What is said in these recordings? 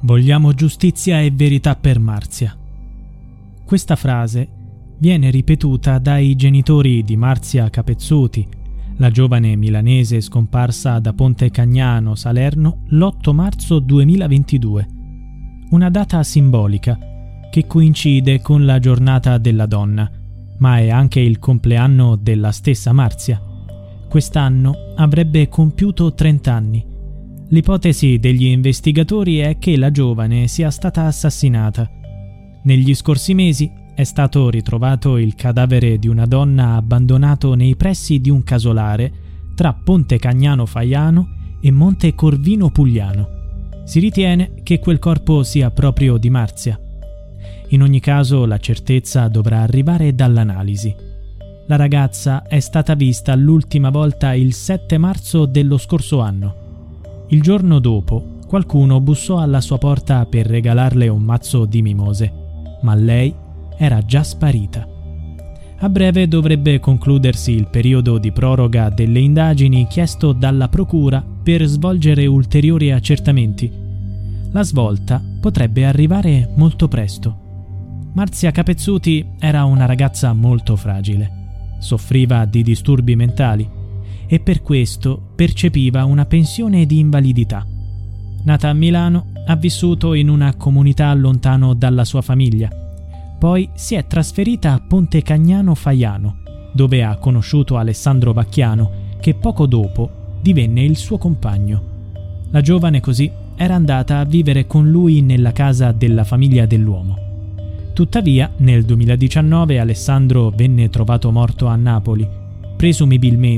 Vogliamo giustizia e verità per Marzia. Questa frase viene ripetuta dai genitori di Marzia Capezzuti, la giovane milanese scomparsa da Ponte Cagnano, Salerno, l'8 marzo 2022. Una data simbolica che coincide con la giornata della donna, ma è anche il compleanno della stessa Marzia. Quest'anno avrebbe compiuto 30 anni L'ipotesi degli investigatori è che la giovane sia stata assassinata. Negli scorsi mesi è stato ritrovato il cadavere di una donna abbandonato nei pressi di un casolare tra Ponte Cagnano Faiano e Monte Corvino Pugliano. Si ritiene che quel corpo sia proprio di Marzia. In ogni caso la certezza dovrà arrivare dall'analisi. La ragazza è stata vista l'ultima volta il 7 marzo dello scorso anno. Il giorno dopo qualcuno bussò alla sua porta per regalarle un mazzo di mimose, ma lei era già sparita. A breve dovrebbe concludersi il periodo di proroga delle indagini chiesto dalla Procura per svolgere ulteriori accertamenti. La svolta potrebbe arrivare molto presto. Marzia Capezzuti era una ragazza molto fragile. Soffriva di disturbi mentali e per questo percepiva una pensione di invalidità. Nata a Milano, ha vissuto in una comunità lontano dalla sua famiglia. Poi si è trasferita a Ponte Cagnano Faiano, dove ha conosciuto Alessandro Vacchiano, che poco dopo divenne il suo compagno. La giovane così era andata a vivere con lui nella casa della famiglia dell'uomo. Tuttavia, nel 2019 Alessandro venne trovato morto a Napoli, presumibilmente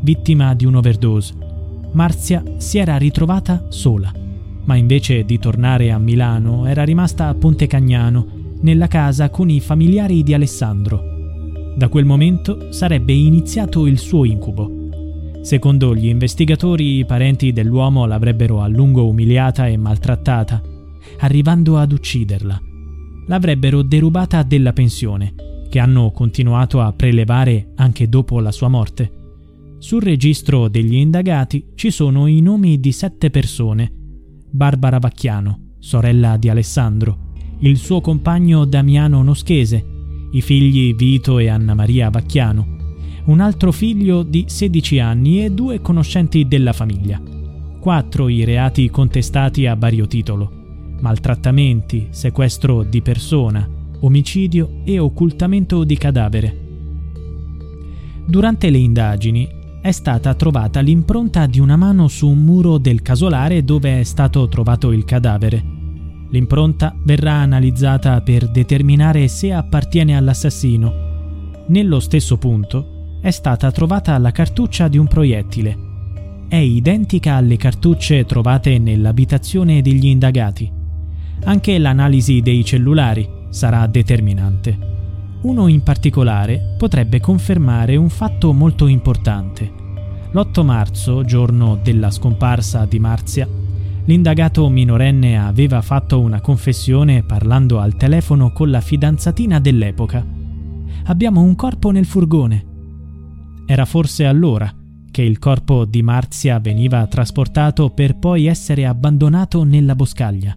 Vittima di un'overdose. Marzia si era ritrovata sola, ma invece di tornare a Milano era rimasta a Ponte Cagnano, nella casa con i familiari di Alessandro. Da quel momento sarebbe iniziato il suo incubo. Secondo gli investigatori, i parenti dell'uomo l'avrebbero a lungo umiliata e maltrattata, arrivando ad ucciderla. L'avrebbero derubata della pensione, che hanno continuato a prelevare anche dopo la sua morte. Sul registro degli indagati ci sono i nomi di sette persone. Barbara Vacchiano, sorella di Alessandro, il suo compagno Damiano Noschese, i figli Vito e Anna Maria Vacchiano, un altro figlio di 16 anni e due conoscenti della famiglia. Quattro i reati contestati a vario titolo. Maltrattamenti, sequestro di persona, omicidio e occultamento di cadavere. Durante le indagini è stata trovata l'impronta di una mano su un muro del casolare dove è stato trovato il cadavere. L'impronta verrà analizzata per determinare se appartiene all'assassino. Nello stesso punto è stata trovata la cartuccia di un proiettile. è identica alle cartucce trovate nell'abitazione degli indagati. Anche l'analisi dei cellulari sarà determinante. Uno in particolare potrebbe confermare un fatto molto importante. L'8 marzo, giorno della scomparsa di Marzia, l'indagato minorenne aveva fatto una confessione parlando al telefono con la fidanzatina dell'epoca. Abbiamo un corpo nel furgone. Era forse allora che il corpo di Marzia veniva trasportato per poi essere abbandonato nella boscaglia.